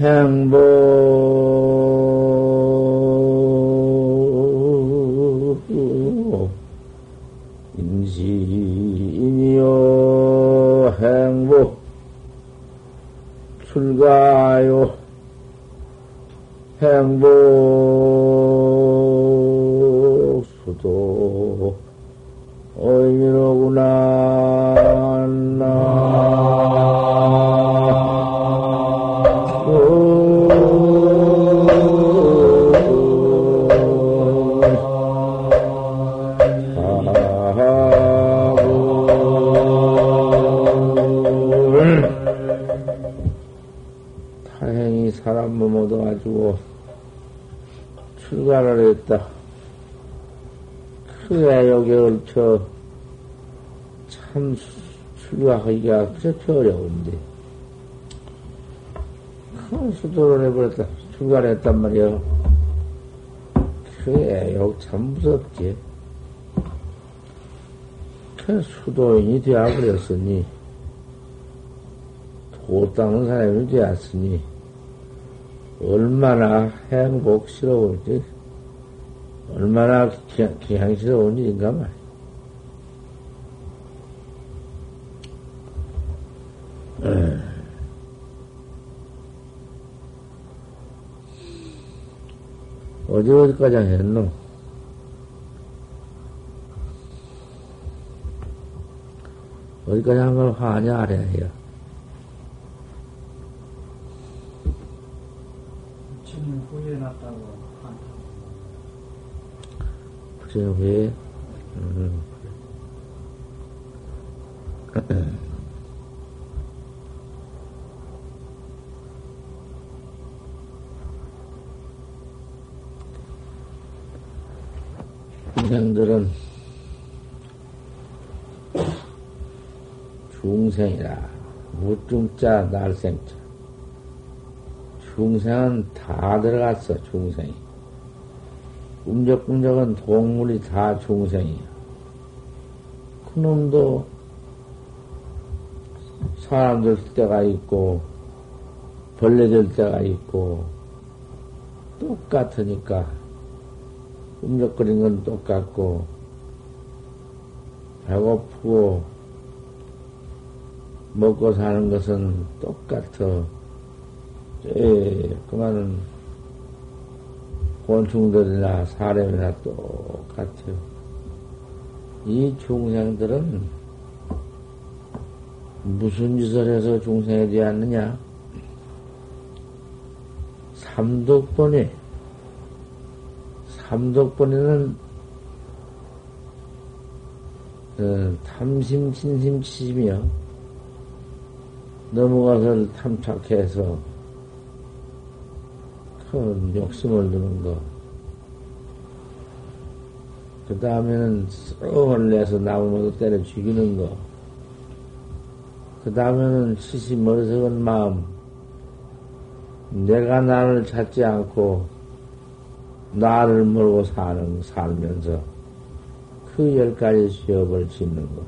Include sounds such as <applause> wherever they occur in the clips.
행복 그렇게 어려운데 큰 수도를 해버렸다. 출가를 했단 말이야. 그 애욕 참 무섭지. 그 수도인이 되어버렸으니 도 닦는 사람이 되었으니 얼마나 행복스러울지 얼마나 기향스러운 일인가 말이야. 어디 어디까지 했노? 어디까지 한 걸 화냐 아래 해요. 지금 후회났다고 부처님 후에, 음. <clears throat> 인생들은 중생이라 무중 자 날생자 중생은 다 들어갔어 중생이. 꿈적꿈적은 동물이 다 중생이야. 그놈도 사람 될 때가 있고 벌레 될 때가 있고 똑같으니까. 꿈적거리는 건 똑같고 배고프고 먹고 사는 것은 똑같아. 에, 그만은 곤충들이나 사람이나 똑같아요. 이 중생들은 무슨 짓을 해서 중생이 되었느냐? 삼독번에, 삼독번에는 어, 탐심, 진심, 치심이요. 넘어가서 탐착해서 큰 욕심을 두는 거. 그 다음에는 썩을 내서 나무모도 때려 죽이는 거. 그 다음에는 치심 어리석은 마음. 내가 나를 찾지 않고 나를 모르고 사는, 살면서 그 열 가지 수업을 짓는 거.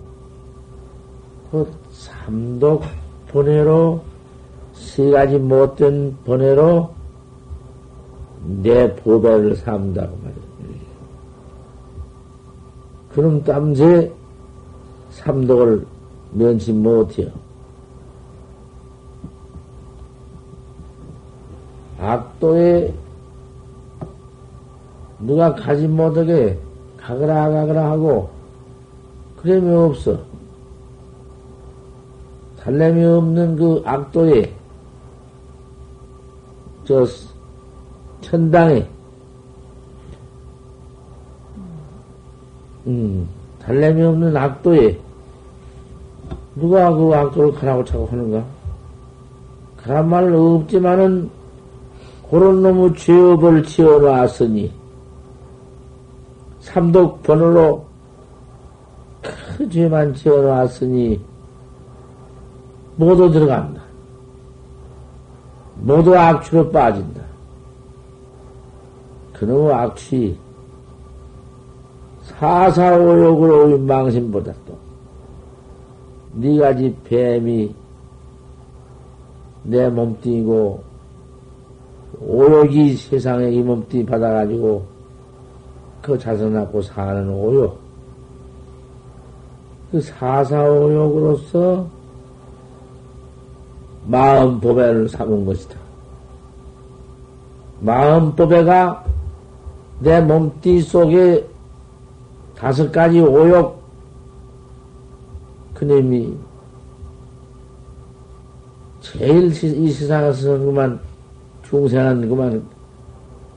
그 삼독 번외로 세 가지 못된 번외로 내 보배를 삼다고 말이야. 그럼 땀새 삼독을 면치 못해요. 악도에 누가 가지 못하게 가거라 가거라 하고 그림이 없어. 살렘이 없는 그 악도에 저 천당에 음, 달래미 없는 악도에 누가 그 악도를 가라고 차고 하는가? 그런 말 없지만은 그런 놈의 죄업을 지어놨으니 삼독 번호로 그 죄만 지어놨으니 모두 들어간다. 모두 악취로 빠진다. 그놈의 악취 사사오욕으로 망신보다 또, 네 가지 뱀이 내 몸뚱이고, 오욕이 세상에 이 몸띠 받아가지고 그 자선하고 사는 오욕. 그 사사오욕으로서 마음 보배를 삼은 것이다. 마음 보배가 내 몸띠 속에 다섯 가지 오욕, 그님이 제일 이 세상에서 그만 중생은 그만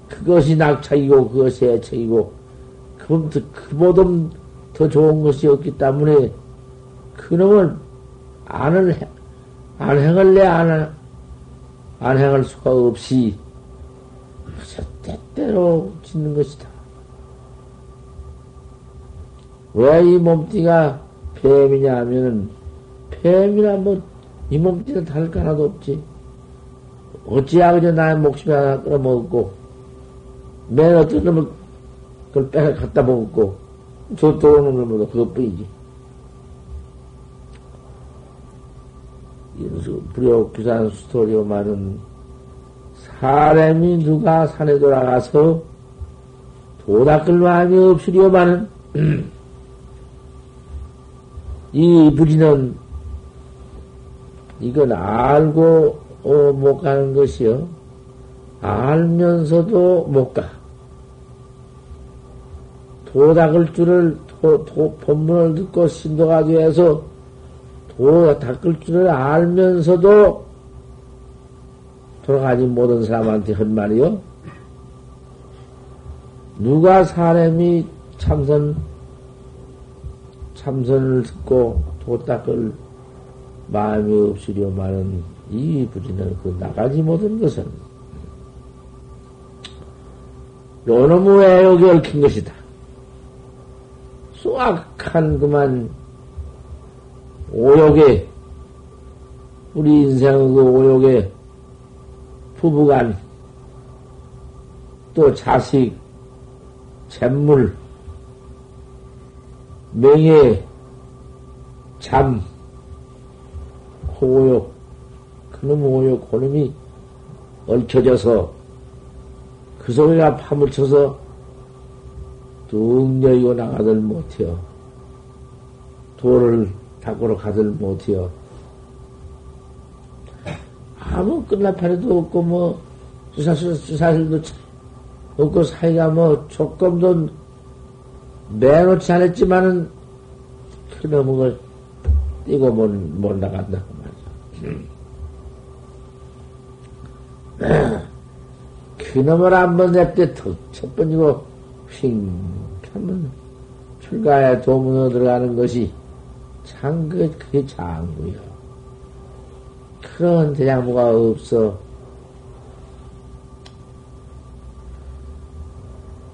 그것이 낙착이고 그것이 애착이고 그보다, 그보다 더 좋은 것이 없기 때문에 그놈을 안을 안행을 내 안, 안행할 수가 없이 그저 때때로 짓는 것이다. 왜 이 몸띠가 뱀이냐 하면은 뱀이나 뭐 이 몸띠는 다를 거 하나도 없지. 어찌야 그저 나의 목숨이 하나 끌어먹었고 맨 어떤 놈을 그걸 빼서 갖다 먹었고 저또 오는 놈도 그것뿐이지. 인수 불효규산 스토리오 말은 사람이 누가 산에 돌아가서 도 닦을 마음이 없으려마는 <clears throat> 이 부리는 이건 알고 어, 못 가는 것이요. 알면서도 못 가. 도닦을 줄을 도, 도, 본문을 듣고 신도가 되어서 도 닦을 줄을 알면서도 돌아가지 못한 사람한테 한 말이요. 누가 사람이 참선 참선을 듣고 도 닦을 마음이 없으려 마는 이 부리는 그 나가지 못한 것은 요놈의 애욕이 얽힌 것이다. 수악한 그만 오욕에 우리 인생의 그 오욕에 부부간 또 자식 잼물 명예, 잠, 호욕, 그놈 오욕, 그놈이 얽혀져서 그 소리가 파묻혀서 뚝 여의고 나가들 못해요. 도를 닦으러 가들 못해요. 아무 끝나파리도 없고, 뭐, 주사실, 주사실도 없고, 사이가 뭐, 조금도 매놓지 않았지만은 그놈의 걸 띄고 못, 못 나간다고 말이야. <clears throat> 그놈을 한번 냅때 첫 번이고 휙 한번 출가에 도문으로 들어가는 것이 참 그, 그게 장구요. 그런 대장부가 없어.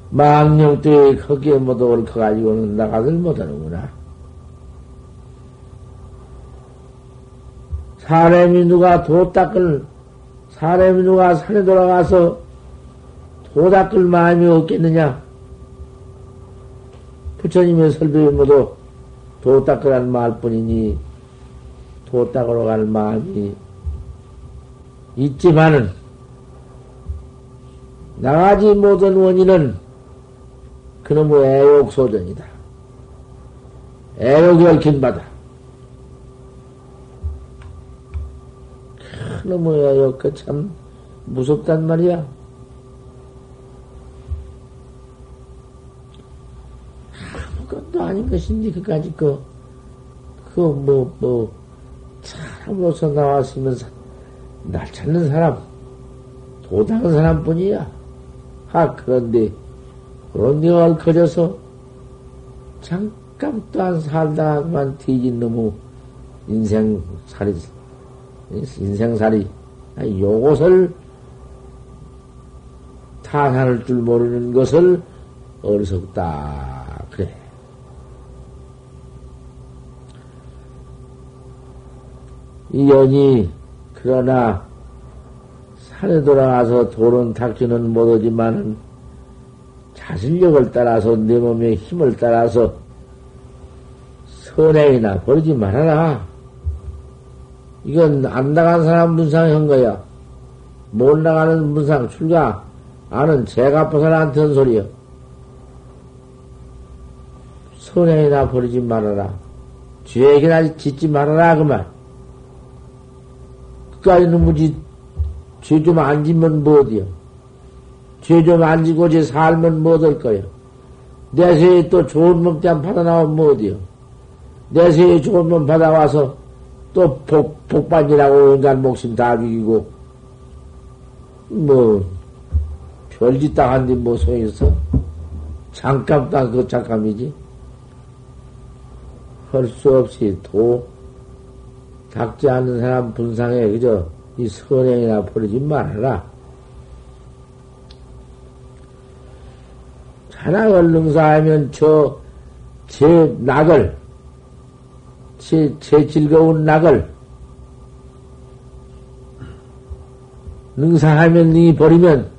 망령 때 거기에 모두 얽혀가지고는 나가들 못하는구나. 사람이 누가 도 닦을, 사람이 누가 산에 돌아가서 도 닦을 마음이 없겠느냐? 부처님의 설법이 모두 도 닦으라는 말 뿐이니, 도 닦으러 갈 마음이 있지만은, 나가지 못한 원인은 그놈의 애욕 소전이다. 애욕이 얽힌 바다. 그놈의 애욕, 그 참 무섭단 말이야. 아무 것도 아닌 것인지, 그까지 그, 그, 뭐, 뭐, 사람으로서 나왔으면, 날 찾는 사람, 도당한 사람 뿐이야. 아, 그런데, 그런데 얽혀져서 잠깐 또한 살다만 뒤진 놈의 인생살이, 인생살이, 요것을 타산할 줄 모르는 것을 어리석다. 그래. 이 연이, 그러나, 산에 돌아가서 돌은 닥치는 못하지만은, 자신력을 따라서 내 몸의 힘을 따라서 선행이나 버리지 말아라. 이건 안 나간 사람 분상한 거야. 못 나가는 문상 출가 아는 제가 벗어나한테는 소리요. 선행이나 버리지 말아라. 죄에게나 짓지 말아라, 그만. 그까지는 무지, 죄 좀 안 지면 뭐 어디요? 죄좀 안 지고 제 살면 뭐 얻을 거요? 내세에 또 좋은 몸띠안 받아나오면 뭐 어디요? 내세에 좋은 몸 받아와서 또 복, 복반이라고 인간 목숨 다 죽이고, 뭐, 별짓 당한 데 뭐 소용있어? 잠깐 딴그 잠깐이지. 할 수 없이 도, 닦지 않는 사람 분상에 그저 이 선행이나 버리지 말아라. 자락을 능사하면 저, 제 낙을, 제, 제 즐거운 낙을 능사하면 니 버리면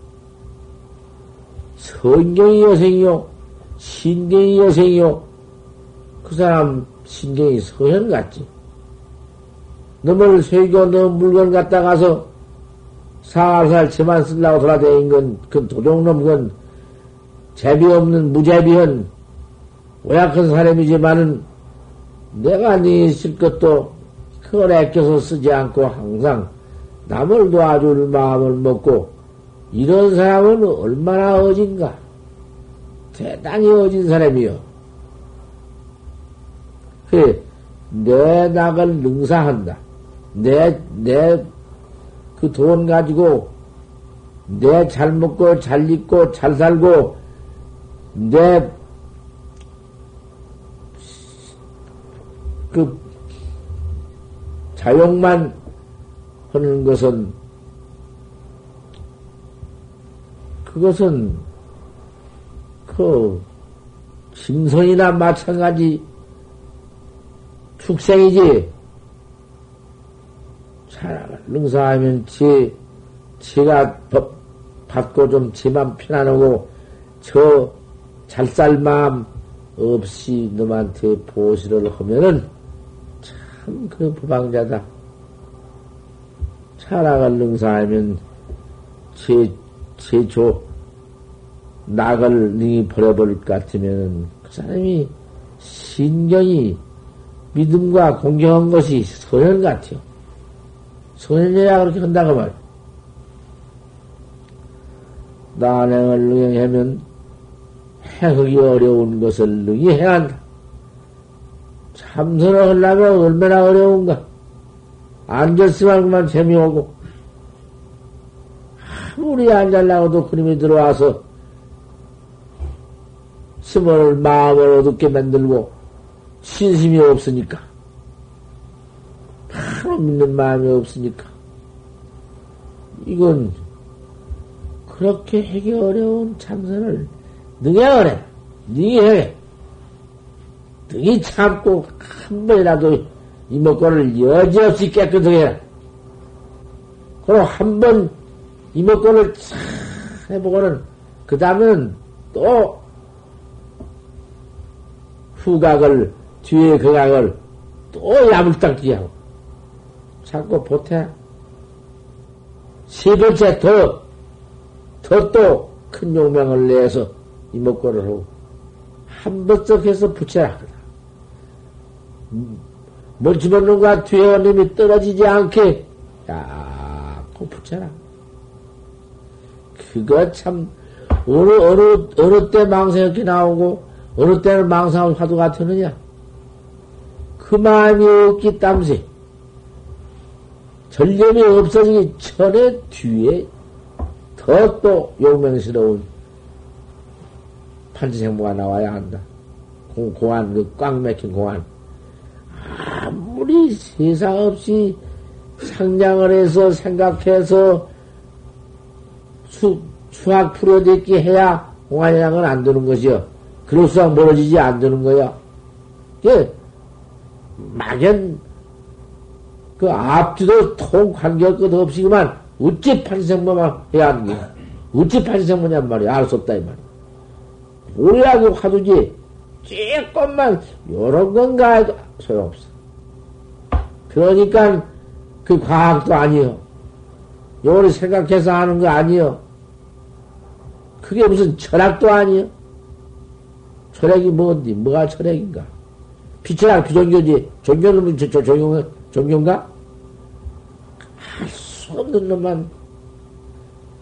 성경이 여생이요, 신경이 여생이요, 그 사람 신경이 서현 같지. 너을 세교 너 물건 갖다 가서 살살 채만 쓰려고 돌아다닌 건, 그 도둑놈 건 제비 없는 무제비한 오약한 사람이지만은 내가 네 쓸 것도 그걸 아껴서 쓰지 않고 항상 남을 도와줄 마음을 먹고 이런 사람은 얼마나 어진가? 대단히 어진 사람이요. 그래, 내 낙을 능사한다. 내, 내, 그 돈 가지고, 내 잘 먹고, 잘 입고, 잘 살고, 내, 그, 자용만 하는 것은, 그것은, 그, 신선이나 마찬가지 축생이지. 능사하면 지, 지가 법 받고 좀 지만 편안하고, 저 잘 살 마음 없이 너한테 보시를 하면은 참 그 부방자다. 차락을 능사하면 제, 제조, 낙을 능히 버려버릴 것 같으면 그 사람이 신경이 믿음과 공경한 것이 소년 같아요. 소년이야 그렇게 한다고 말. 난행을 능행하면 행하기 어려운 것을 능히 행한다. 참선을 하려면 얼마나 어려운가. 앉았으면 그만 재미오고, 아무리 앉으려고도 그림이 들어와서 스을 마음을 어둡게 만들고, 신심이 없으니까. 바로 믿는 마음이 없으니까. 이건 그렇게 하기 어려운 참선을. 능히 해. 능히 참고 한 번이라도 이목구를 여지없이 깨끗하게 해라. 그럼 한 번 이목구를 싹 해보고는 그 다음에는 또 후각을 뒤에 그 각을 또 야물딱지 하고 자꾸 보태 세 번째 더, 더 또 큰 용맹을 내서 이목구를 하고 한 번쩍 해서 붙여라. 뭘 집어넣는가 뒤에 놈이 떨어지지 않게 야 꼭 붙여라. 그거 참 어느 어느 어느 때 망상이 나오고 어느 때는 망상을 화두가 되느냐? 그 마음이 없기 땀새. 전념이 없어지기 전에 뒤에 더 또 용맹스러운 판지생모가 나와야 한다. 공, 공안, 그꽉 막힌 공안. 아무리 세상 없이 상냥을 해서 생각해서 수, 수학 풀어듣기 해야 공안이랑은 안 되는 것이요. 그럴수록 멀어지지 안 되는 거야. 그, 막연, 그 앞뒤도 통 관계할 것 없이 그만, 어찌 판생모만 해야 하는 게, 어찌 판생모냔 말이야. 알 수 없다, 이 말이야. 오래하게 화두지, 조금만, 요런 건가 해도 소용없어. 그러니까, 그 과학도 아니요. 요리 생각해서 하는 거 아니요. 그게 무슨 철학도 아니요. 철학이 뭔디? 뭐가 철학인가? 비철학 비종교지. 종교는 종교, 종교인가? 할 수 없는 놈만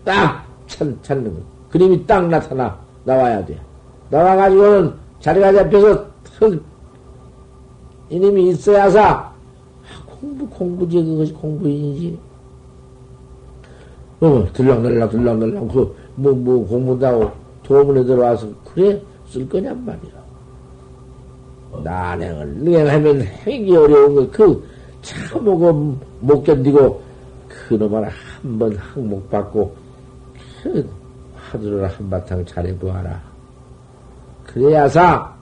딱 찾, 찾는 거. 그림이 딱 나타나, 나와야 돼. 나와가지고는 자리가 잡혀서 턱, 이놈이 있어야사. 아, 공부, 공부지, 그것이 공부인지. 어, 들락날락, 들락날락, 그, 뭐, 뭐, 공부다고 도문에 들어와서, 그래, 쓸 거냔 말이야. 난행을 능행하면 행이 어려운 거, 그, 참고 못 견디고, 그놈을 한 번 항목 받고, 그, 화두를 한바탕 잘해보아라. 그래야사,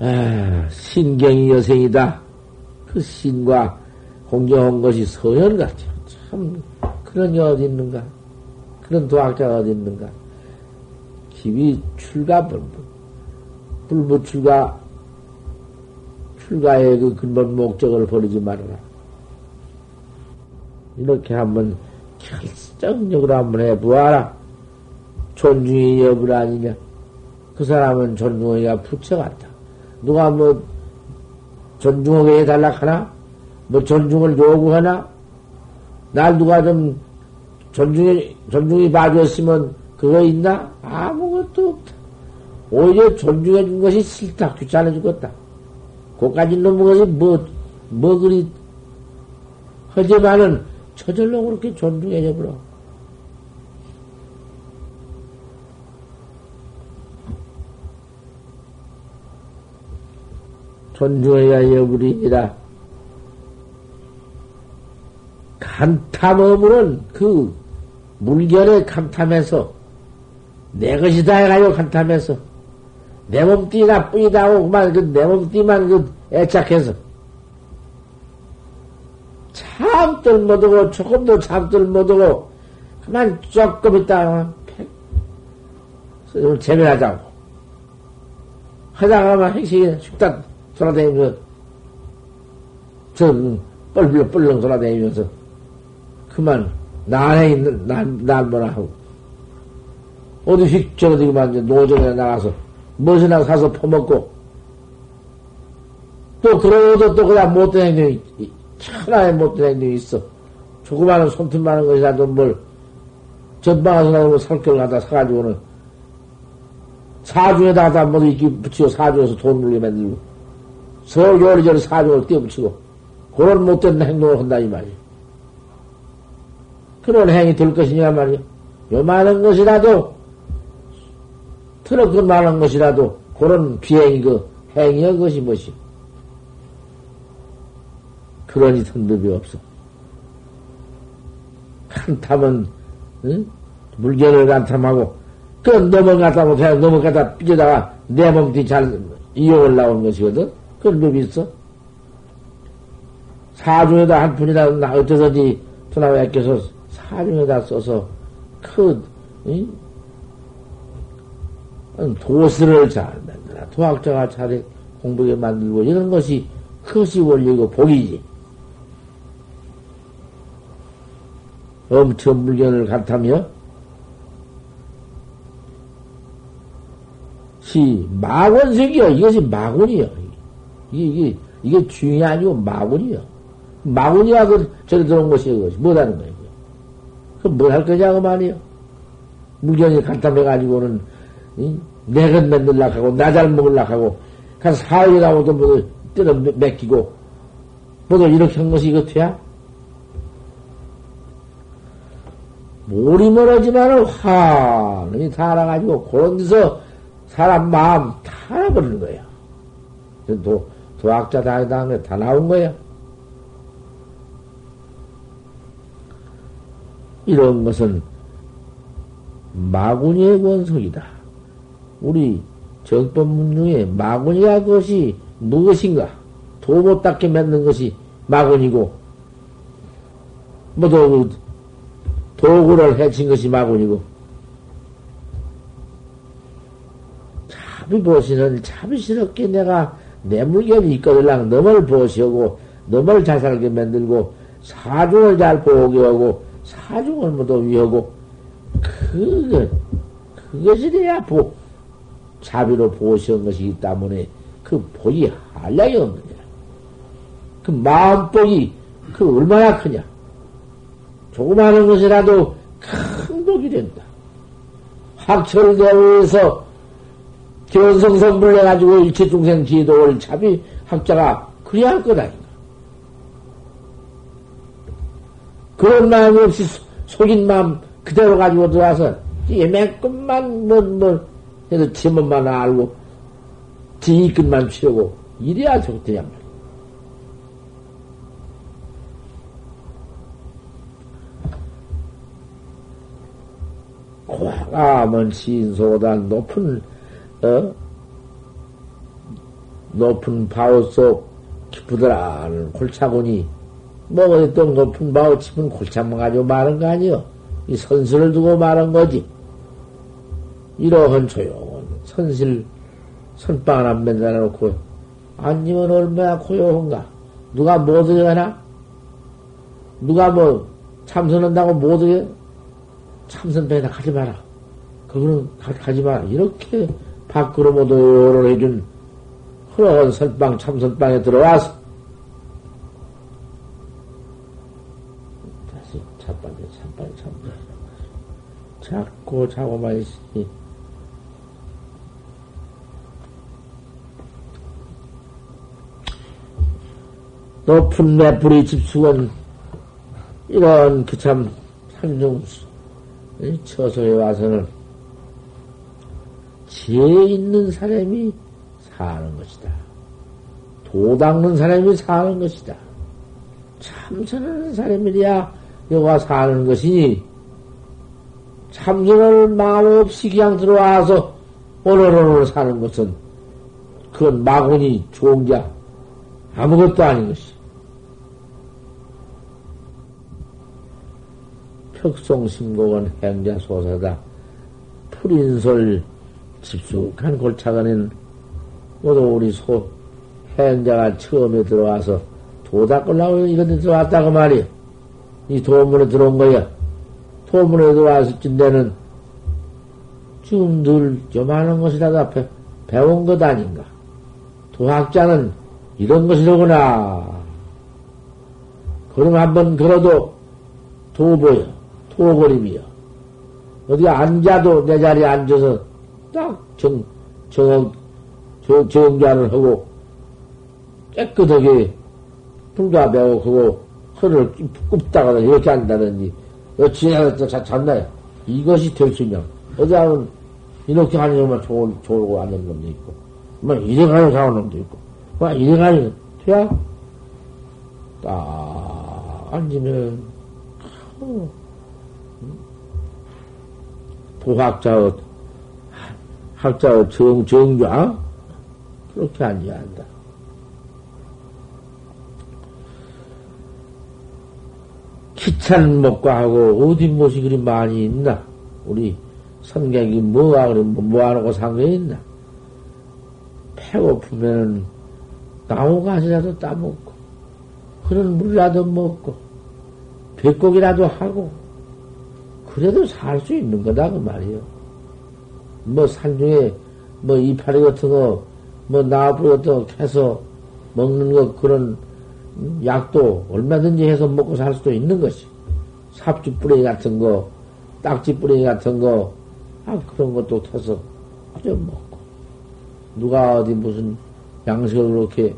아, 신경이 여생이다. 그 신과 공경한 것이 서현 같죠. 참, 그런 게 어디 있는가? 그런 도학자가 어디 있는가? 기비 출가 불부. 불부 출가, 출가의 그 근본 목적을 버리지 말아라. 이렇게 한번 결정적으로 한번 해보아라. 존중의 여부 아니냐? 그 사람은 존중하기가 부처 같다. 누가 뭐 존중하게 해달라 하나? 뭐 존중을 요구하나? 날 누가 좀 존중해, 존중히 봐줬으면 그거 있나? 아무것도 없다. 오히려 존중해 준 것이 싫다. 귀찮아 죽었다. 고까지 놈의 뭐, 뭐 그리, 하지만은 저절로 그렇게 존중해줘 버려. 존중해야 여부리니라. 간탐어물은 그 물결에 감탐해서 내 것이다 해가지고 간탐해서 내 몸띠 나뿐이다 하고 그만 그 내 몸띠만 그 애착해서 참들 못하고 조금도 참들 못하고 그만 조금 있다가 재배하자고. 하다가만 행식이 식단 돌아다니면서 저 뻘뻘 뻘렁 돌아다니면서 그만 난에 있는 난, 난 뭐라 하고. 어디 휙 저어디 그만 노정에 나가서 무엇이나 사서 퍼먹고 또 그러고도 또 그냥 못된 행동이 천하에 못된 행동이 있어 조그마한 손톱 많은 것이라도 뭘 전방에서 나오면 살결 갖다 사가지고는 사중에다가 모두 이끼 붙이고 사중에서 돈 물게 만들고 서울 요리저리 사중을 띄어붙이고 그런 못된 행동을 한다 이 말이야. 그런 행위 될 것이냐 말이야. 요만한 것이라도 트럭 그 많은 것이라도 그런 비행이 그 행위의 것이 무엇이 그러니 턴법이 없어. 간탐은 응? 물건을 간탐하고 그 넘어갔다 못해 넘어갔다 삐져다가 내 몸띠 잘 이용을 나온 것이거든. 그런 법이 있어. 사중에다 한 푼이라도 어쩌든지 토나무에 껴서 사중에다 써서 그 응? 도스를 잘 만들어 도학자가 잘 공부하게 만들고 이런 것이 그것이 원리고 복이지. 엄청 물건을 같다며 시 마곤색이요. 이것이 마곤이요. 이게 이게 이게 중이 아니고 마곤이요. 마곤이야 그 저리 들어온 것이 그것이 뭐하는 거예요? 그럼 뭘 할 거냐고 말이요. 물건이 간탐해 가지고는 내것 만들려고 하고 나 잘 먹으려고 하고 한 사흘이 나오도 뭐 때려 맡기고 뭐도 이렇게 한 것이 이것이야? 몰이 멀어지만은 환히 달아가지고 그런 데서 사람 마음 다 알아버리는 거야. 도, 도학자 다니다는 다 나온 거야. 이런 것은 마구니의 원석이다. 우리 정법문 중에 마구니가 그것이 무엇인가? 도못 닦게 맺는 것이 마구니고, 뭐도 도구를 해친 것이 마구니고, 참이 보시는 참스럽게 내가 내 물건이 있거들랑 너를 보시고, 너를 잘 살게 만들고, 사중을 잘 보게 하고, 사중을 모두 위하고, 그게, 그것이 돼야 보, 자비로 보시는 것이기 때문에 그 복이 한량이 없느냐. 그 마음복이 그 얼마나 크냐. 조그마한 것이라도 큰 독이 된다. 학철대우에서 견성성불내가지고 일체중생 지도를 자비 학자가 그래야 할 것 아닌가. 그런 마음이 없이 속인 마음 그대로 가지고 들어와서 예매끝만 뭐, 뭐, 해서 제목만 알고 지이끝만 치우고 이래야 좋대야 말이야. 과감은 신소보다 높은 어? 높은 바우 속 깊으더라는 골차군이 뭐 어떤 높은 바우 깊은 골차만 가지고 말한 거 아니요? 이 선수를 두고 말한 거지. 이러한 조용한 선실 선빵 하나 맨날 놓고 앉으면 얼마나 고요한가? 누가 못 들어가나? 누가 뭐 참선한다고 못 들어? 참선배에다 가지 마라. 그거는 가, 지 마라. 이렇게 밖으로 모두 요를 해준 흐러운 선빵 참선방에 들어와서 다시 잠빨리 잠빨리 잠빨리 자고만 있으니 높은 매불이 집수건 이런 그참 산중 처소에 와서는 지혜 있는 사람이 사는 것이다. 도 닦는 사람이 사는 것이다. 참선하는 사람이야 여가 사는 것이니 참선을 마음 없이 그냥 들어와서 오늘오늘 사는 것은 그건 마군이 좋은자 아무것도 아닌 것이. 혁송심곡은 행자소사다. 풀인솔 집숙한 골차가는 모두 우리 소, 행자가 처음에 들어와서 도 닦으려고 이런 데 들어왔다고 말이야. 이 도문에 들어온 거야. 도문에 들어왔을 때는 지금 늘 요만한 것이라도 앞에 배운 것 아닌가. 도학자는 이런 것이로구나. 그럼 한번 걸어도 도보여. 도거림이요. 어디 앉아도 내 자리에 앉아서 딱 정, 정, 정, 정좌를 하고 깨끗하게 불가배고 하고 허를 굽다가 이렇게 한다든지 지나서 잤나요? 이것이 될수 있냐? 어디 하면 이렇게 하는 놈만 좋은, 좋고 앉는 놈도 있고, 뭐 이래 가는 사는 놈도 있고, 뭐 이래 가는, 돼야? 딱 앉으면, 어, 도학자의, 학자의 정, 정좌? 그렇게 앉아야 한다. 기찬 먹과 하고, 어디 무엇이 그리 많이 있나? 우리 선객이 뭐하, 그래, 뭐 하고 상관이 있나? 배고프면 나무 가시라도 따먹고, 그런 물이라도 먹고, 배고기라도 하고, 그래도 살 수 있는 거다, 그 말이요. 뭐 산중에 뭐 이파리 같은 거, 뭐 나부 같은 거 해서 먹는 거 그런 약도 얼마든지 해서 먹고 살 수도 있는 것이. 삽주 뿌리 같은 거, 딱지 뿌리 같은 거, 아, 그런 것도 터서 그저 먹고. 누가 어디 무슨 양식을 그렇게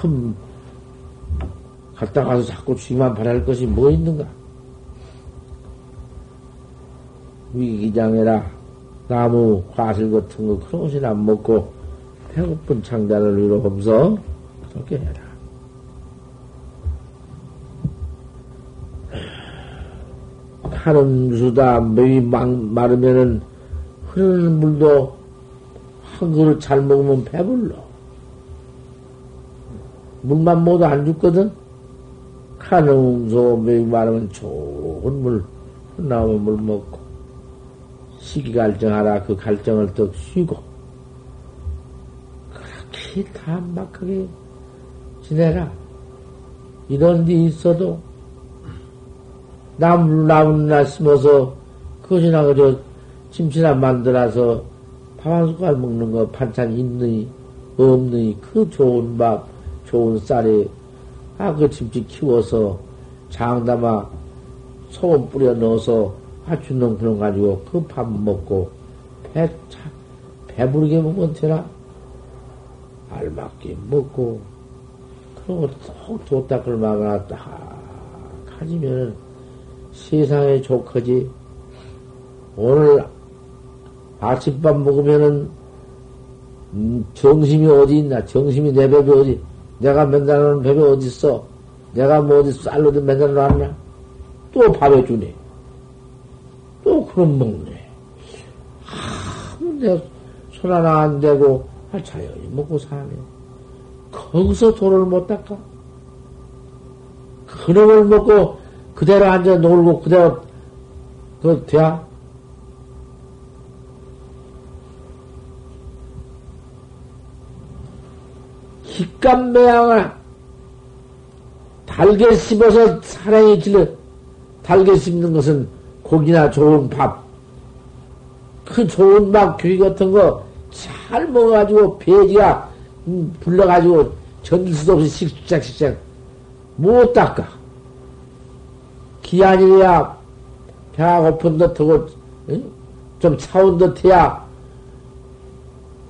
흠, 갔다 가서 자꾸 주기만 바랄 것이 뭐 있는가? 위기장애라 나무 과실 같은 거 그런 것이나 안 먹고 배고픈 창자를 위로하면서 그렇게 해라. 하는 수다 매이 마르면은 흐르는 물도 한 그릇 잘 먹으면 배불러. 물만 모두 안 죽거든? 가능소 매이 마르면 좋은 물, 나오면 물 먹고. 시기 갈정하라 그 갈정을 떡 쉬고 그렇게 다 막하게 지내라. 이런 데 있어도 나물 나무나 심어서 그것이나 그저 김치나 만들어서 밥 한 숟갈 먹는 거 반찬 있느니 없느니 그 좋은 밥 좋은 쌀에 아그 김치 키워서 장담아 소금 뿌려 넣어서 화춘놈 그런 가지고 그 밥 먹고 배, 차, 배부르게 먹으면 되나? 알맞게 먹고 그런 거톡 도딱을 막아놨다 가지면은 세상에 좋거지. 오늘 아침밥 먹으면은 음, 정심이 어디 있나? 정심이 내 배배 어디? 내가 맨날 하는 배배 어디 있어? 내가 뭐 어디 쌀로 맨날 놨나? 또 밥해 주네. 또 그럼 먹네. 아무 손 하나 안 대고 아, 자연히 먹고 사네. 거기서 돈을 못 닦아? 그놈을 먹고 그대로 앉아 놀고 그대로 그 돼야? 기감매양을 달게 씹어서 사랑이 질러 달게 씹는 것은 고기나 좋은 밥, 그 좋은 밥, 귀 같은 거 잘 먹어가지고 배지가 음, 불러가지고 전길 수도 없이 식작식작 못 닦아. 기한이야 배가 고픈 듯하고 응? 좀 차운 듯해야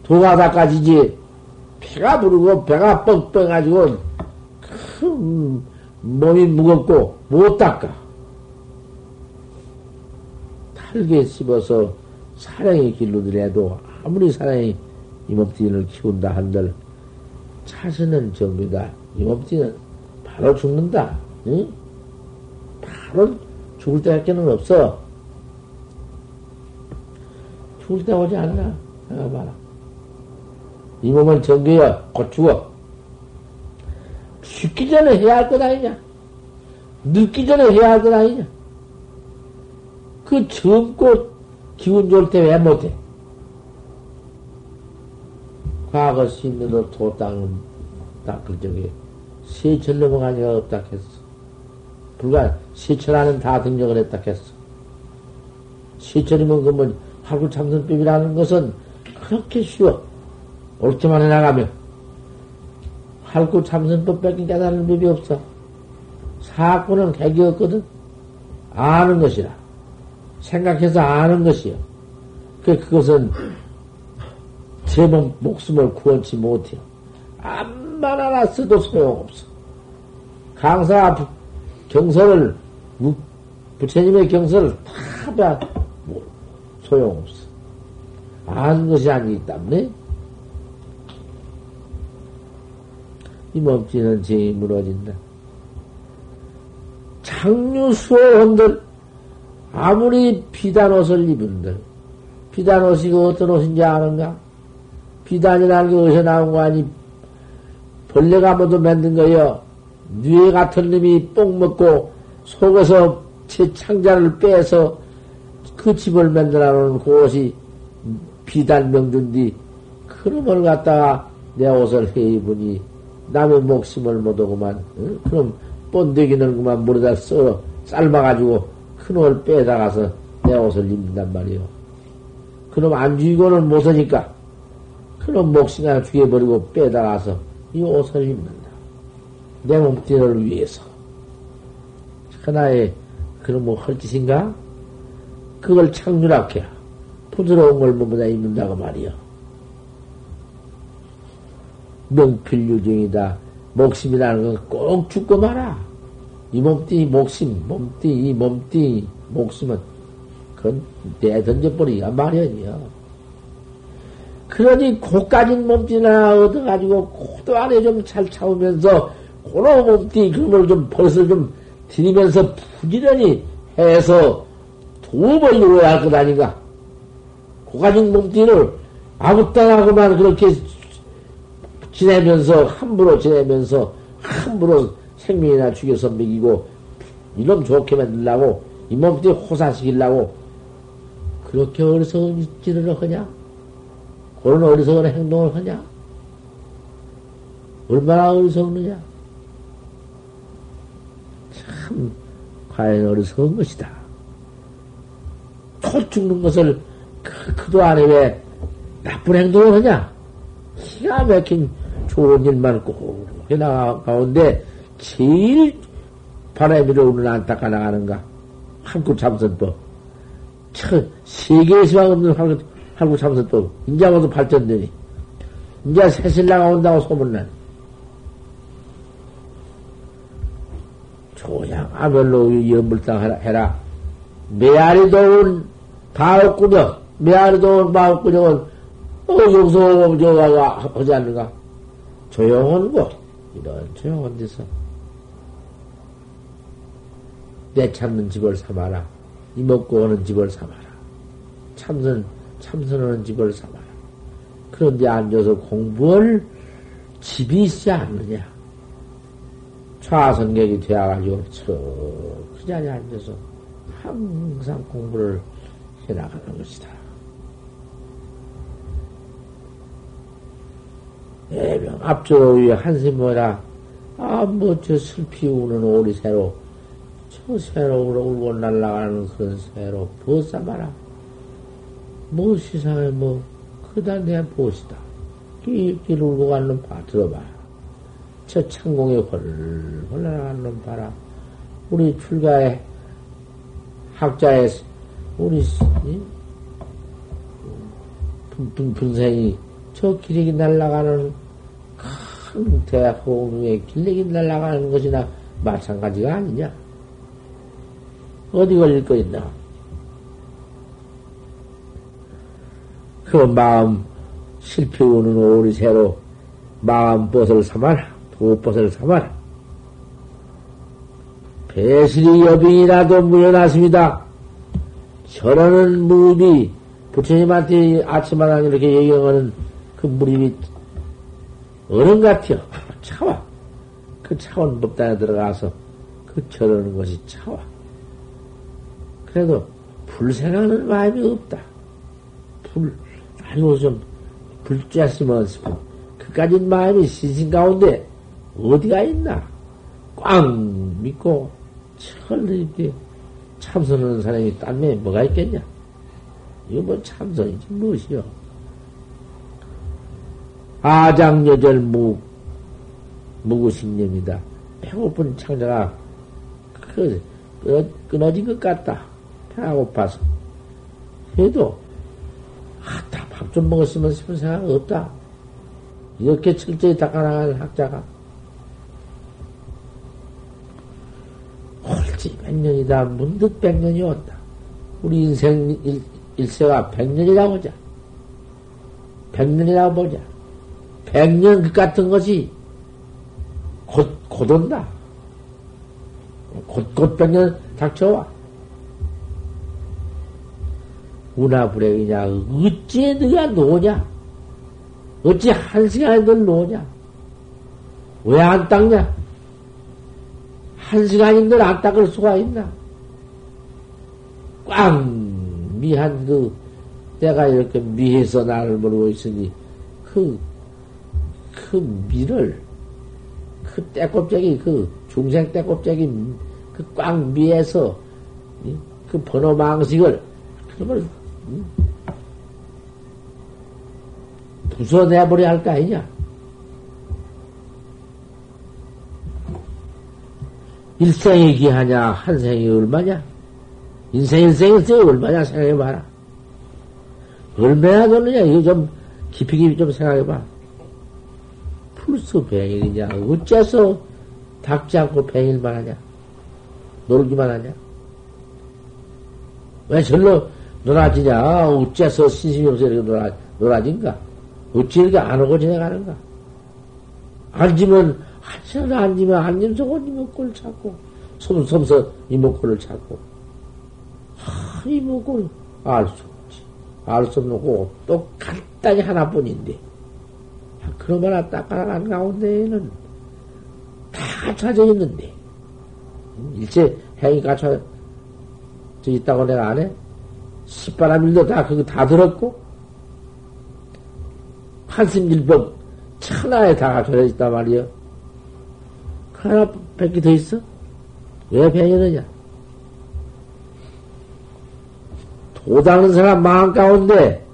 도가 닦아지지 배가 부르고 배가 뻥뻥해가지고 큰 몸이 무겁고 못 닦아 탈게 씹어서 사랑의 길로 들여도 아무리 사랑이 이몸띠를 키운다 한들 자신은 정비다 이 몸띠는 바로 죽는다 응? 바로 죽을 때밖에는 없어. 죽을 때 오지 않나? 내가 봐라. 이 몸은 정교야. 곧 죽어. 죽기 전에 해야 할 것 아니냐? 늙기 전에 해야 할 것 아니냐? 그 젊고 기운 좋을 때 왜 못해? 과거 시민으로 도땅 닦을 적에 세철 넘어간 이가 없다 했어. 불과 시천하는 다 등력을 했다 했어. 시천이면 그뭐 활구 참선법이라는 것은 그렇게 쉬워. 옳게만 해나가면. 활구 참선법 뺏긴 깨달는 법이 없어. 사건은 객이 없거든. 아는 것이라. 생각해서 아는 것이요. 그, 그것은 제 몸, 목숨을 구원치 못해요. 암만 알았어도 소용없어. 강사 경서를, 부처님의 경서를 다 봐, 뭐, 소용없어. 아는 것이 아니기 때문에, 이 몸띠는 제이 무너진다. 장류수호원들, 아무리 비단 옷을 입은들, 비단 옷이 어떤 옷인지 아는가? 비단이라는 게 어디서 나온 거 아니? 벌레가 모두 만든 거요. 뇌 같은 놈이 뽕 먹고 속에서 제 창자를 빼서 그 집을 만들어 놓은 그것이 비단 명준디 그놈을 갖다가 내 옷을 해 입으니 남의 목숨을 못하고만 응? 그럼 본데기는 그만 물에다 써 삶아가지고 큰 옷을 빼다가서 내 옷을 입는단 말이요. 그놈 안 죽이고는 못 하니까 그놈 목숨이나 죽여버리고 빼다가서 이 옷을 입는다. 내 몸뚱이를 위해서. 하나의 그런 뭐 헐짓인가? 그걸 창조하게 부드러운 걸 뭐보다 입는다고 말이요. 명필유정이다. 목심이라는 건 꼭 죽고 말아. 이 몸띠 목심, 몸띠, 이 몸띠 목숨은 그건 내 던져버리기가 마련이야. 그러니 고까진 몸띠나 얻어가지고 고도 안에 좀 잘 차우면서 고로 몸띠 그걸 좀 벌써 좀 들이면서 부지런히 해서 도움을 이루어야 할 것 아닌가? 고가진 몸띠를 아무 땅하고만 그렇게 지내면서, 함부로 지내면서, 함부로 생명이나 죽여서 먹이고, 이놈 좋게 만들라고, 이 몸띠 호사시키려고, 그렇게 어리석은 짓을 하냐? 그런 어리석은 행동을 하냐? 얼마나 어리석느냐? 참 과연 어리석은 것이다. 곧 죽는 것을 그, 그도 안에 왜 나쁜 행동을 하냐? 기가 막힌 좋은 일만 꼭 해나가 가운데 제일 바람이 오는 안타까 나가는가? 한국 참선법. 저, 세계에서만 없는 한국, 한국 참선법. 인자 와도 발전되니. 인자 새신랑 온다고 소문난. 조양 아별로 연불당 해라. 메아리 도운 바옥구녕, 메아리 도운 바옥구녕은, 어, 여기서, 저가, 하지 않는가? 조용한 곳, 이런 조용한 데서. 내 참는 집을 삼아라. 이먹고 오는 집을 삼아라. 참선, 참선하는 집을 삼아라. 그런데 앉아서 공부할 집이 있지 않느냐. 좌선객이 되어가지고 저 자리에 앉아서 항상 공부를 해나가는 것이다. 애명 앞쪽으로 위에 한심 뭐라 아뭐 저 슬피 우는 오리 새로 저 새로 울고 날아가는 그런 새로 벗사 마라. 뭐 시상에 뭐 그다 내 보시다. 길길 울고 가는 바 들어봐. 저 창공에 헐헐 날아가는 바라. 우리 출가에 학자의 우리 분, 분 생이 저 기레기 날아가는 큰 대학호에 길레기 날아가는 것이나 마찬가지가 아니냐? 어디 걸릴 거 있나? 그 마음 실패 오는 오리 새로 마음 벗을 삼아라. 도벗을 삼아라. 배실이 여빙이라도 물려났습니다. 저러는 무비, 부처님한테 아침마다 이렇게 얘기하는 그 무립이 어른 같아요. 차와. 그 차원 법당에 들어가서 그 저러는 것이 차와. 그래도 불생하는 마음이 없다. 불, 아니고 좀 불쬐으면 그까지 마음이 신신 가운데 어디가 있나? 꽉 믿고 철저히 참선하는 사람이 딴데 뭐가 있겠냐? 이거 뭐 참선이지 무엇이요? 아장여절 무, 무구신념이다. 배고픈 창자가 그, 끊어, 끊어진 것 같다. 배가 고파서. 해도, 아따, 밥 좀 먹었으면 싶은 생각 없다. 이렇게 철저히 닦아나가는 학자가. 옳지, 백년이다. 문득 백년이 온다. 우리 인생 일, 일세가 백년이라고 보자. 백년이라고 보자. 백년 그 같은 것이 곧, 곧 온다. 곧, 곧 백년 닥쳐와. 운하불행이냐, 어찌 너가 노냐? 어찌 한 시간에 널 노냐? 왜 안 닦냐? 한 시간인들 안 닦을 수가 있나? 꽝! 미한 그, 내가 이렇게 미해서 나를 모르고 있으니, 그, 그 미를, 그 떼껍데기, 그 중생 떼껍데기, 그꽉 미해서, 그 번호 망식을, 그걸, 부숴내버려야 할 거 아니냐? 일생이 기하냐, 한 생이 얼마냐? 인생, 인생, 인생 얼마냐 생각해봐라. 얼마나 되느냐, 이거 좀 깊이 깊이 좀 생각해봐. 풀수 백일이냐, 어째서 닦지 않고 백일만 하냐? 놀기만 하냐? 왜 절로 놀아지냐? 어째서 신심이 없어 이렇게 놀아, 놀아진가? 어찌 이렇게 안 오고 지내가는가? 앉으면, 한시간 앉으면, 앉으면서 이목구를 찾고, 섬섬서 이목구를 찾고, 하, 이목구를 알수 없지. 알 수 없는 거또 간단히 하나뿐인데, 그러거나 닦아나간 가운데에는 다 갖춰져 있는데, 일체 행이 갖춰져 있다고 내가 안 해? 시바람 일도 다, 그거 다 들었고, 한심일법 천하에 다 말이요. 그 하나 밖에 더 있어? 왜 팽이느냐? 도닦는 사람 마음 가운데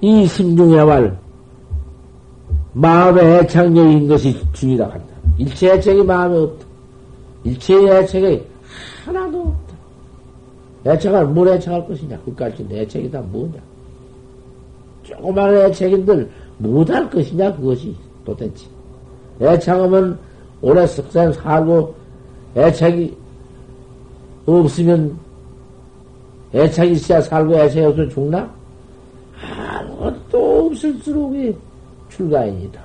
이 심중해왈 마음의 애착력인 것이 중이다 한다. 일체 애착이 마음에 없다. 일체 애착이 하나도 없다. 애착을 뭘 애착할 것이냐? 그까지 내 애착이 다 뭐냐? 조그마한 애착인들 못할 것이냐? 그것이 도대체. 애착하면 오래 석산 살고 애착이 없으면 애착이 있어야 살고 애착이 없으면 죽나? 아무것도 없을수록 출가인이다.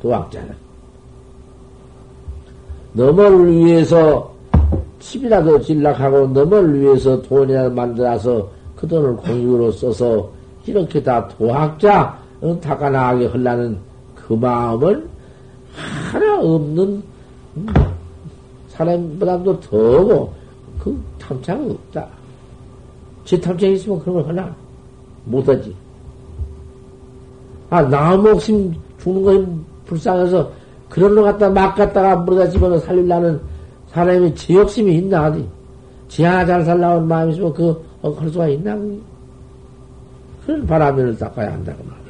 도학자는. 너를 위해서 집이라도 진락하고 너를 위해서 돈이라도 만들어서 그 돈을 공유로 써서 이렇게 다 도학자 닦아나가게 하려는 그 마음은 하나 없는 사람보다도 더고 그 탐창이 없다. 제 탐창이 있으면 그런 걸 하나 못하지. 아, 나 목숨 죽는 거 불쌍해서 그런 거 갖다 막 갖다가 물에다 집어넣어 살리려는 사람이 지 욕심이 있나, 어디? 지 하나 잘 살라는 마음이 있으면 그, 어, 그럴 수가 있나, 그런 바람을 닦아야 한다고 말이야.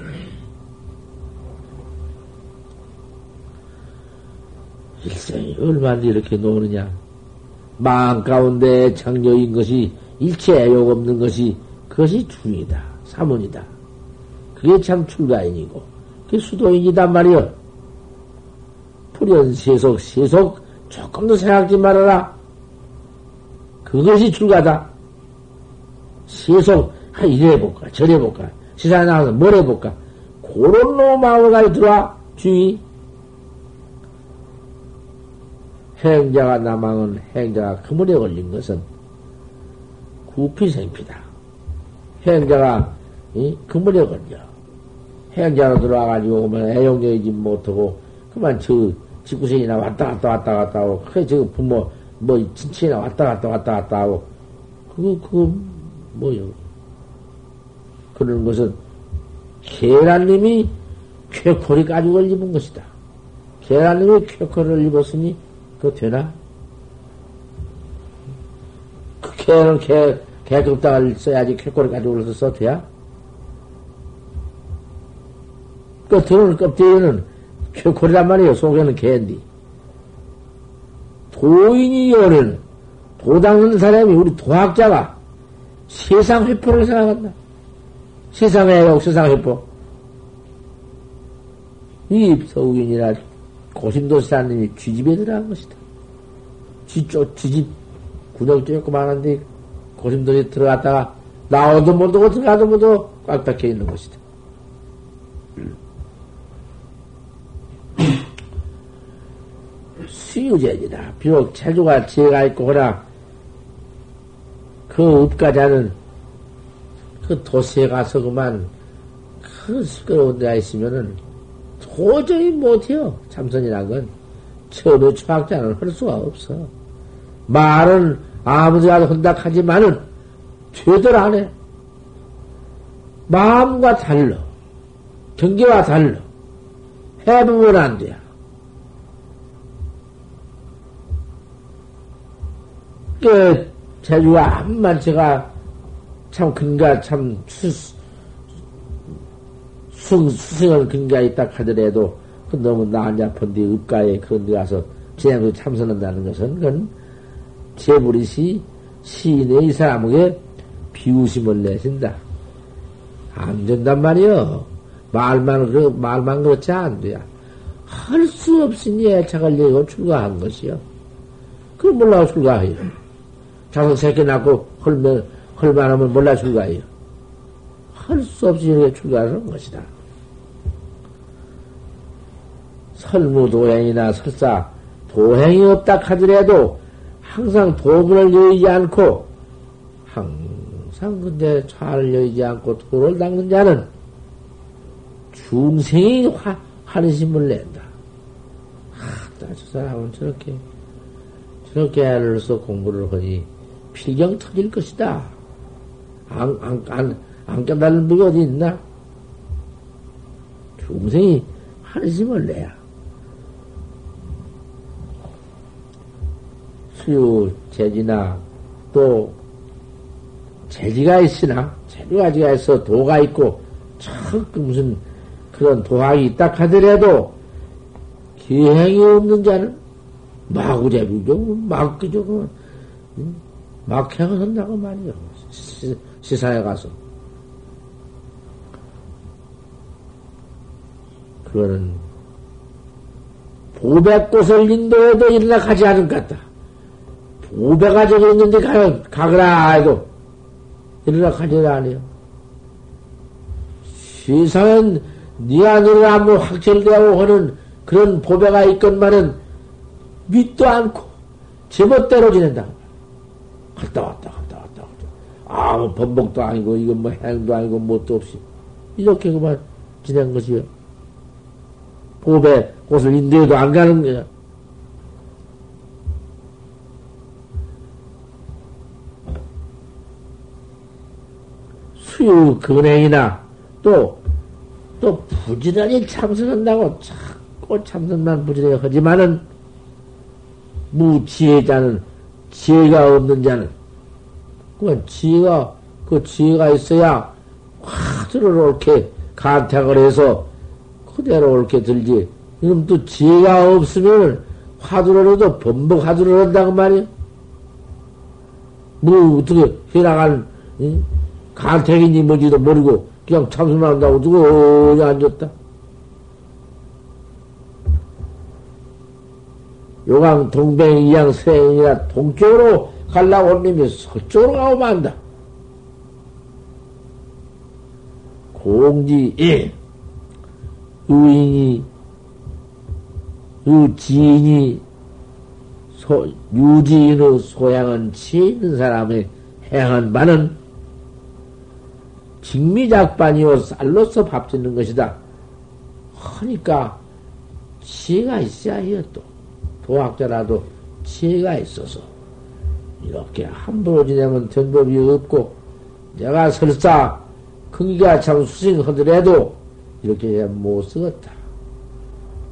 일생이 얼마나 이렇게 노느냐. 마음 가운데 장려인 것이 일체 애욕 없는 것이 그것이 중이다. 사문이다. 그게 참 출가인이고, 그게 수도인이단 말이여. 불연 세속, 세속 조금도 생각지 말아라. 그것이 출가다. 세속, 아, 이래 볼까, 저래 볼까, 세상에 나가서 뭘 해볼까. 그런 놈 마음을 들어와, 주의. 행자가 남망은 행자가 그물에 걸린 것은 구피생피다. 행자가 이 그물에 걸려. 행자로 들어와가지고 오면 애용여이지 못하고 그만 저 집구생이나 왔다 갔다 왔다 갔다 하고 그게 저 부모 뭐 친친이나 왔다 갔다 왔다 갔다 하고 그거 그거 뭐요? 그런 것은 계란님이 쾌코리 가지고 입은 것이다. 계란님이 쾌코를 입었으니 그거 되나? 그 개는 개, 개급당을 써야지 쾌코를 가지고 올라서 써 돼야? 그 들어오는 껍데기는 쾌코리란 말이에요. 속에는 개인데. 도인이 요는 도닦는 사람이 우리 도학자가 세상 회포를 생각한다. 세상의 역 세상 회포. 이 서우인이나 고심도사님이 쥐집에 들어간 것이다. 쥐쪽, 쥐집, 구멍 조그만한데 고심도에 들어갔다가 나오도 못하고 들어가도 못하고 꽉 박혀 있는 것이다. 수 유제이다. 비록 체주가 지혜가 있고 그러나 그 읍가자는 그 도시에 가서 그만 그 시끄러운 데가 있으면은 도저히 못해요. 참선이란 건. 처음에 초학자는 할 수가 없어. 말은 아무데가도 한다 하지만은 되들 안 해. 마음과 달러. 경계와 달러. 해보면 안 돼. 그, 제주가 암만 제가 참 근가 참 수, 수, 수승을 근가에 있다 하더라도 그 너무 나한지 아픈데 읍가에 그런 데 가서 제양도 참선한다는 것은 그건 제부리시 시인의 이 사람에게 비우심을 내신다. 안 된단 말이요. 말만, 그, 말만 그렇지 안 돼야. 할 수 없으니 애착을 내고 출가한 것이요. 그럼 몰라 출가해요. 자손 새끼 낳고 헐면, 헐만하면 몰라 출가해요. 할 수 없이 이렇게 출가하는 것이다. 설무 도행이나 설사 도행이 없다 하더라도 항상 도문을 여의지 않고 항상 근데 차를 여의지 않고 도를 닦는 자는 중생이 화, 환심을 낸다. 아, 저 사람은 저렇게 저렇게 애를 써 공부를 하니 필경 터질 것이다. 안, 안, 안, 안 깨달은 분이 어디 있나? 중생이 한심을 내야. 수유, 재지나, 또, 재지가 있으나, 재료가 지가 있어 도가 있고, 척 무슨 그런 도학이 있다 하더라도, 기행이 없는 자는 마구잡이죠. 막기죠. 막 행한다고 말이요. 시사에 가서. 그거는 보배꽃을 인도해도 일어나 가지 않은 것 같다. 보배가 저기 있는데 가, 가거라 해도 일어나 가지 않아요. 세상은 네 안으로 한번 확철되고 하는 그런 보배가 있건만은 믿도 않고 제멋대로 지낸다. 갔다 왔다 갔다 왔다 갔다. 아무 번복도 아니고 이건 뭐 행도 아니고 뭣도 없이 이렇게 그만 지낸 것이요. 보배 곳을 인도에도 안 가는 거야. 수유 근행이나 또, 또 부지런히 참선한다고 자꾸 참선만 부지런히 하지만은 무지혜자는 지혜가 없는 자는 그건 지혜가 그 지혜가 있어야 화두를 옳게 간택을 해서 그대로 옳게 들지. 그럼 또 지혜가 없으면 화두를 해도 범벅 화두를 한다고 말이야. 뭐 어떻게 해나간 응? 간택인지 뭔지도 모르고 그냥 참선만 한다고 두고 어디 앉았다. 요강 동백 이 양 서행이라 동쪽으로 갈라고 온 님이 서쪽으로 가고 만다. 공지, 예. 유인이, 유지인이, 소, 유지인의 소양은 치는 사람의 행한 바는 직미작반이요 쌀로서 밥 짓는 것이다. 하니까 지혜가 있어야 해요 또. 도학자라도 지혜가 있어서 이렇게 함부로 지내면 된 법이 없고 내가 설사 큰기가 참 수행하더라도 이렇게 못 쓰겠다.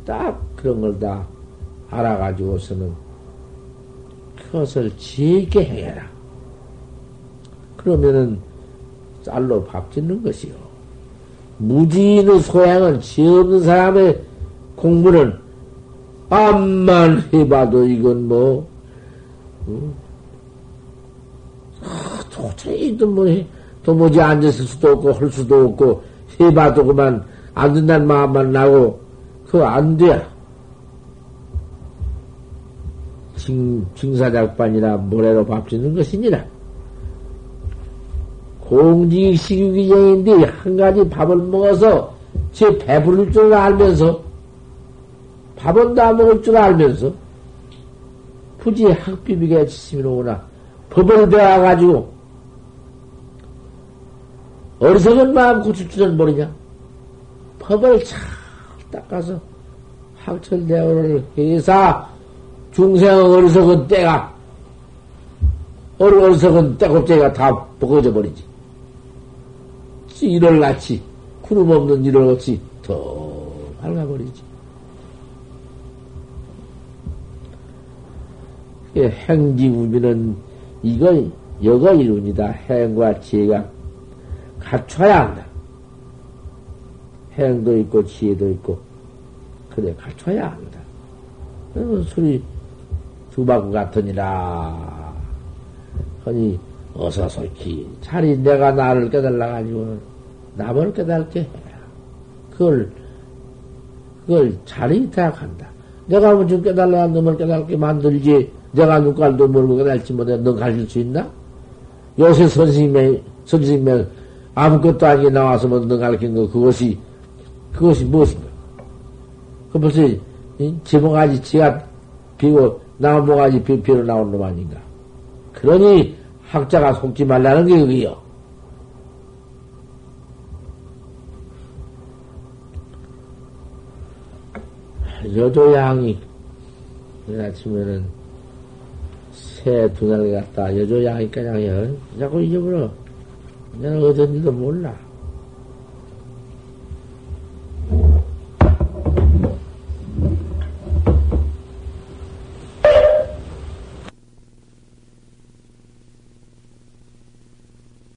딱 그런 걸 다 알아가지고서는 그것을 지혜 있게 해라. 그러면은 쌀로 밥 짓는 것이요. 무지인의 소양은 지혜 없는 사람의 공부는 암만 해봐도 이건 뭐, 어? 아, 도저히 뭐, 도무지 앉았을 수도 없고, 할 수도 없고, 해봐도 그만 안 된다는 마음만 나고, 그거 안 돼. 징, 징사작반이나 모래로 밥 짓는 것이니라. 공직 식유기정인데, 한 가지 밥을 먹어서 제 배부를 줄 알면서, 밥은 다 먹을 줄 알면서 굳이 학비비게 지심이로구나. 법을 배워가지고 어리석은 마음 고칠 줄은 모르냐? 법을 잘 닦아서 학철대오를 해서 중생 어리석은 때가 어리석은 때곱제가 다 벗어져 버리지. 일을 같이 구름 없는 일을 같이 더 밝아버리지 행지우비는 이거 여거 이론이다. 행과 지혜가 갖춰야 한다. 행도 있고 지혜도 있고 그래 갖춰야 한다. 어, 소리 두 바구 같으니라. 허니 어서 솔히 차리 내가 나를 깨달라 가지고 남을 깨달게 해라. 그걸 그걸 자리 대학한다. 내가 먼저 깨달라 놈을 깨달게 만들지 내가 눈깔도 모르고 깨달지 못해 너 가르칠 수 있나? 요새 선생님의, 선생님의 아무것도 아니게 나와서 뭐너 가르친 거, 그것이, 그것이 무엇인가? 그 벌써, 지붕아지 지가 비고, 나무가지 비, 비로 나온 놈 아닌가? 그러니, 학자가 속지 말라는 게 그게요. 여조양이, 아침에는 새 두 날 갔다 여조 양이까 양이야. 자꾸 잊어버려. 내가 어딘지도 몰라.